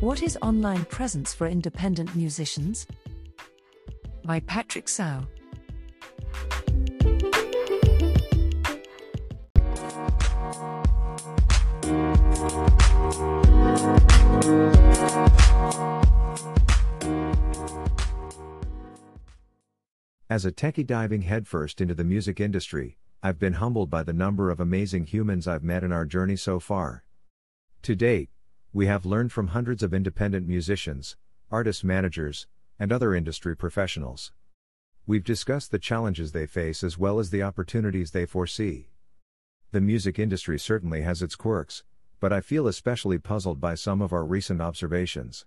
What is online presence for independent musicians? By Patrick Sow. As a techie diving headfirst into the music industry, I've been humbled by the number of amazing humans I've met in our journey so far. To date, we have learned from hundreds of independent musicians, artist managers, and other industry professionals. We've discussed the challenges they face as well as the opportunities they foresee. The music industry certainly has its quirks, but I feel especially puzzled by some of our recent observations.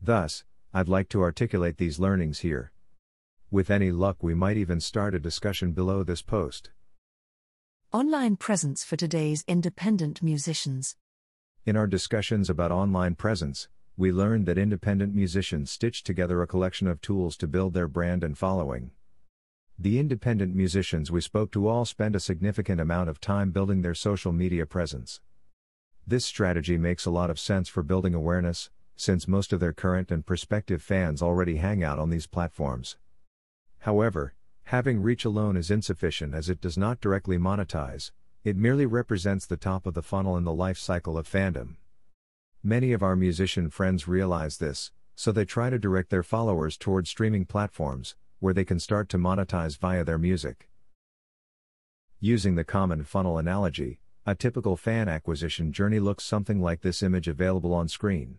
Thus, I'd like to articulate these learnings here. With any luck, we might even start a discussion below this post. Online presence for today's independent musicians. In our discussions about online presence, we learned that independent musicians stitch together a collection of tools to build their brand and following. The independent musicians we spoke to all spend a significant amount of time building their social media presence. This strategy makes a lot of sense for building awareness, since most of their current and prospective fans already hang out on these platforms. However, Having reach alone is insufficient as it does not directly monetize, it merely represents the top of the funnel in the life cycle of fandom. Many of our musician friends realize this, so they try to direct their followers toward streaming platforms, where they can start to monetize via their music. Using the common funnel analogy, a typical fan acquisition journey looks something like this image available on screen.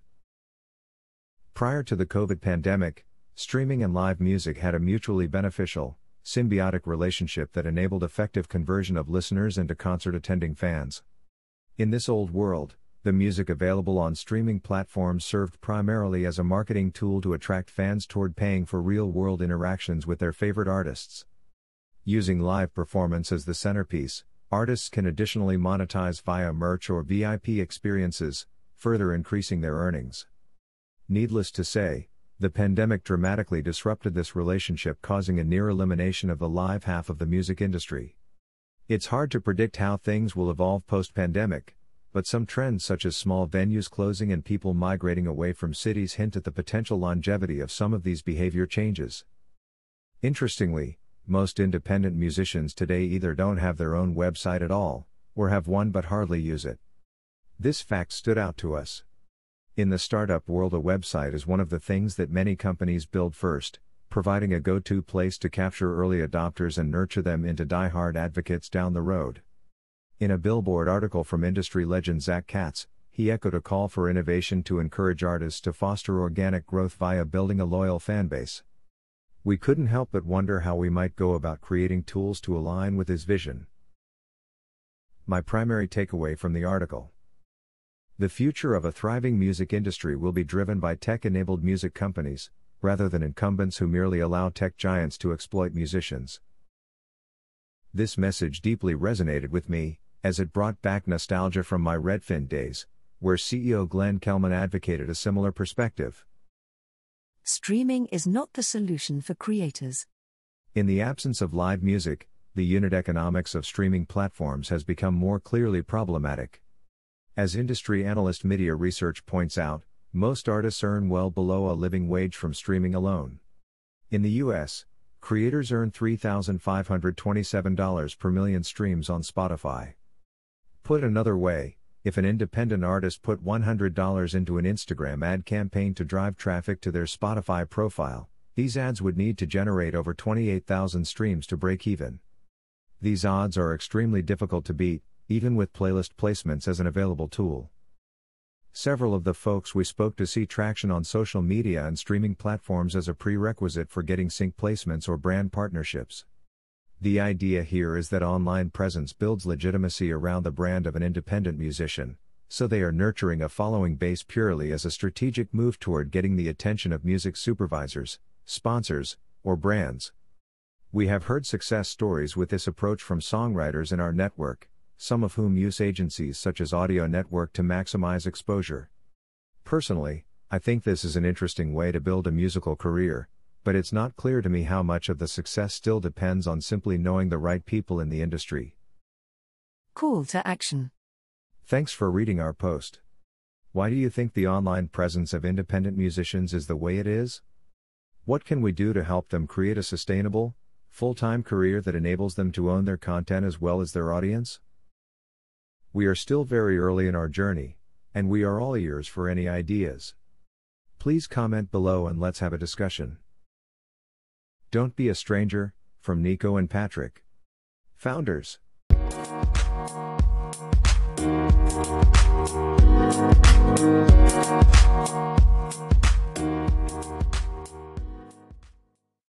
Prior to the COVID pandemic, streaming and live music had a mutually beneficial, symbiotic relationship that enabled effective conversion of listeners into concert attending fans. In this old world, the music available on streaming platforms served primarily as a marketing tool to attract fans toward paying for real world interactions with their favorite artists. Using live performance as the centerpiece, artists can additionally monetize via merch or VIP experiences, further increasing their earnings. Needless to say, the pandemic dramatically disrupted this relationship, causing a near elimination of the live half of the music industry. It's hard to predict how things will evolve post pandemic, but some trends such as small venues closing and people migrating away from cities hint at the potential longevity of some of these behavior changes. Interestingly, most independent musicians today either don't have their own website at all, or have one but hardly use it. This fact stood out to us. In the startup world, a website is one of the things that many companies build first, providing a go to place to capture early adopters and nurture them into die-hard advocates down the road. In a Billboard article from industry legend Zach Katz, he echoed a call for innovation to encourage artists to foster organic growth via building a loyal fanbase. We couldn't help but wonder how we might go about creating tools to align with his vision. My primary takeaway from the article the future of a thriving music industry will be driven by tech enabled music companies, rather than incumbents who merely allow tech giants to exploit musicians. This message deeply resonated with me, as it brought back nostalgia from my Redfin days, where CEO Glenn Kelman advocated a similar perspective. Streaming is not the solution for creators. In the absence of live music, the unit economics of streaming platforms has become more clearly problematic. As industry analyst Media Research points out, most artists earn well below a living wage from streaming alone. In the US, creators earn $3,527 per million streams on Spotify. Put another way, if an independent artist put $100 into an Instagram ad campaign to drive traffic to their Spotify profile, these ads would need to generate over 28,000 streams to break even. These odds are extremely difficult to beat, even with playlist placements as an available tool. Several of the folks we spoke to see traction on social media and streaming platforms as a prerequisite for getting sync placements or brand partnerships. The idea here is that online presence builds legitimacy around the brand of an independent musician, so they are nurturing a following base purely as a strategic move toward getting the attention of music supervisors, sponsors, or brands. We have heard success stories with this approach from songwriters in our network, some of whom use agencies such as Audio Network to maximize exposure. Personally, I think this is an interesting way to build a musical career, but it's not clear to me how much of the success still depends on simply knowing the right people in the industry. Call to action. Thanks for reading our post. Why do you think the online presence of independent musicians is the way it is? What can we do to help them create a sustainable, full time career that enables them to own their content as well as their audience? We are still very early in our journey, and we are all ears for any ideas. Please comment below and let's have a discussion. Don't be a stranger, from Nico and Patrick. Founders.